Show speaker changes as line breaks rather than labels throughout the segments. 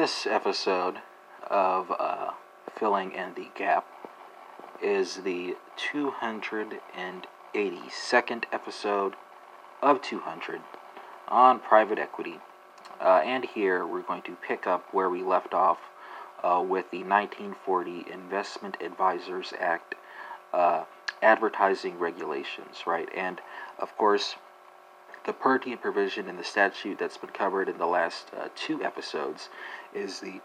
This episode of uh, Filling in the Gap is the 282nd episode of 200 on private equity. Uh, and here we're going to pick up where we left off uh, with the 1940 Investment Advisors Act uh, advertising regulations, right? And of course, the pertinent provision in the statute that's been covered in the last uh, two episodes is the,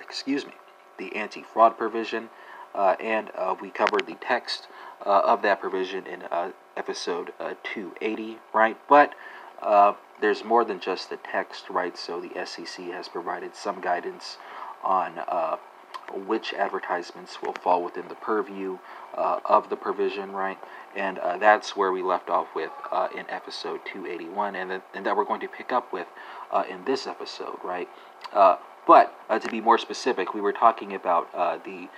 excuse me, the anti-fraud provision, uh, and uh, we covered the text uh, of that provision in uh, episode uh, 280, right? But there's more than just the text, right? So the SEC has provided some guidance on which advertisements will fall within the purview uh, of the provision, right? And uh, that's where we left off with uh, in episode 281, and, and that we're going to pick up with uh, in this episode, right? Uh, but uh, to be more specific, we were talking about the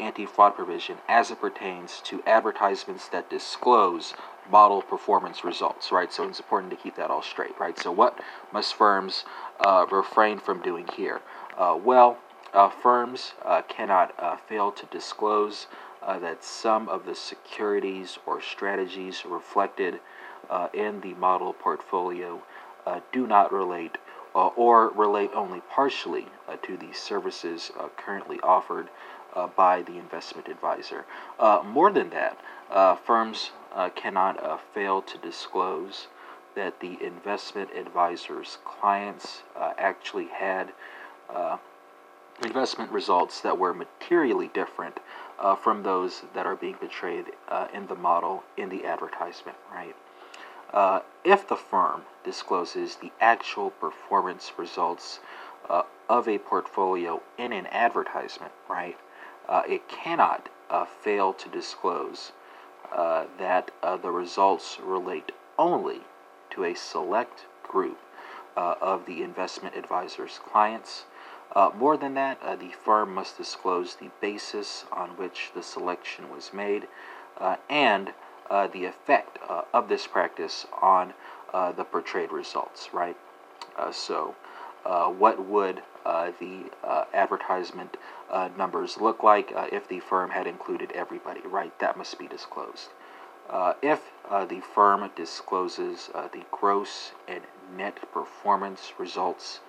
anti fraud provision as it pertains to advertisements that disclose model performance results, right? So it's important to keep that all straight, right? So, what must firms refrain from doing here? well, Uh, firms uh, cannot uh, fail to disclose uh, that some of the securities or strategies reflected uh, in the model portfolio uh, do not relate uh, or relate only partially uh, to the services currently offered by the investment advisor. more than that, firms cannot fail to disclose that the investment advisor's clients actually had investment results that were materially different uh, from those that are being portrayed uh, in the model in the advertisement, right? Uh, if the firm discloses the actual performance results uh, of a portfolio in an advertisement, right, uh, it cannot uh, fail to disclose that the results relate only to a select group of the investment advisor's clients uh, more than that, uh, the firm must disclose the basis on which the selection was made uh, and uh, the effect uh, of this practice on uh, the portrayed results, right? so, what would the advertisement numbers look like if the firm had included everybody, right? That must be disclosed. if the firm discloses the gross and net performance results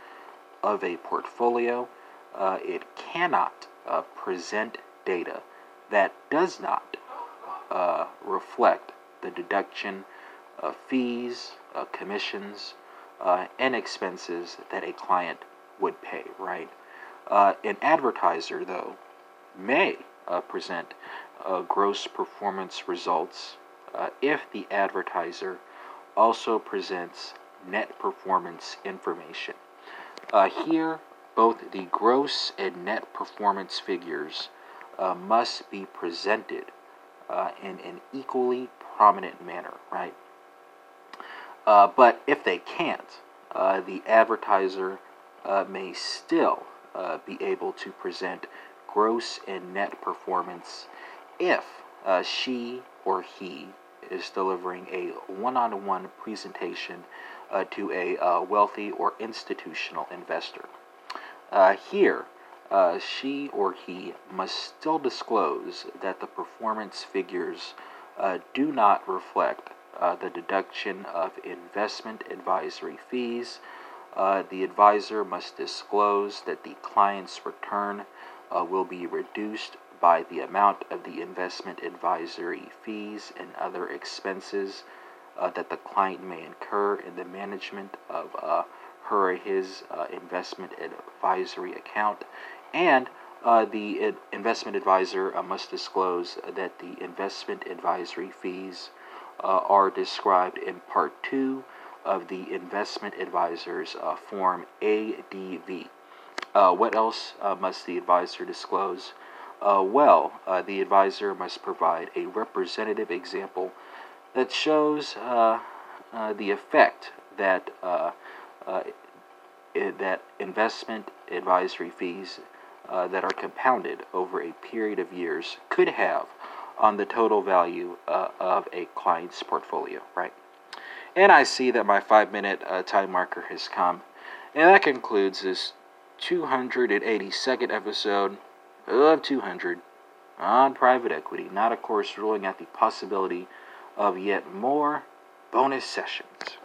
of a portfolio, uh, it cannot uh, present data that does not uh, reflect the deduction of fees, uh, commissions, uh, and expenses that a client would pay, right? Uh, an advertiser, though, may present gross performance results if the advertiser also presents net performance information. Uh, here, both the gross and net performance figures uh, must be presented uh, in an equally prominent manner, right? Uh, but if they can't, uh, the advertiser uh, may still be able to present gross and net performance if she or he is delivering a one on one presentation uh, to a uh, wealthy or institutional investor. Uh, here, uh, she or he must still disclose that the performance figures uh, do not reflect the deduction of investment advisory fees. the advisor must disclose that the client's return will be reduced by the amount of the investment advisory fees and other expenses uh, that the client may incur in the management of uh, her or his uh, investment advisory account. And uh, the investment advisor uh, must disclose that the investment advisory fees are described in Part 2 of the investment advisor's Form ADV. what else must the advisor disclose? Uh, well, uh, the advisor must provide a representative example that shows uh, uh, the effect that uh, it, that investment advisory fees that are compounded over a period of years could have on the total value of a client's portfolio, right? And I see that my five minute time marker has come. And that concludes this 282nd episode of 200 on private equity. Not, of course, ruling out the possibility of yet more bonus sessions.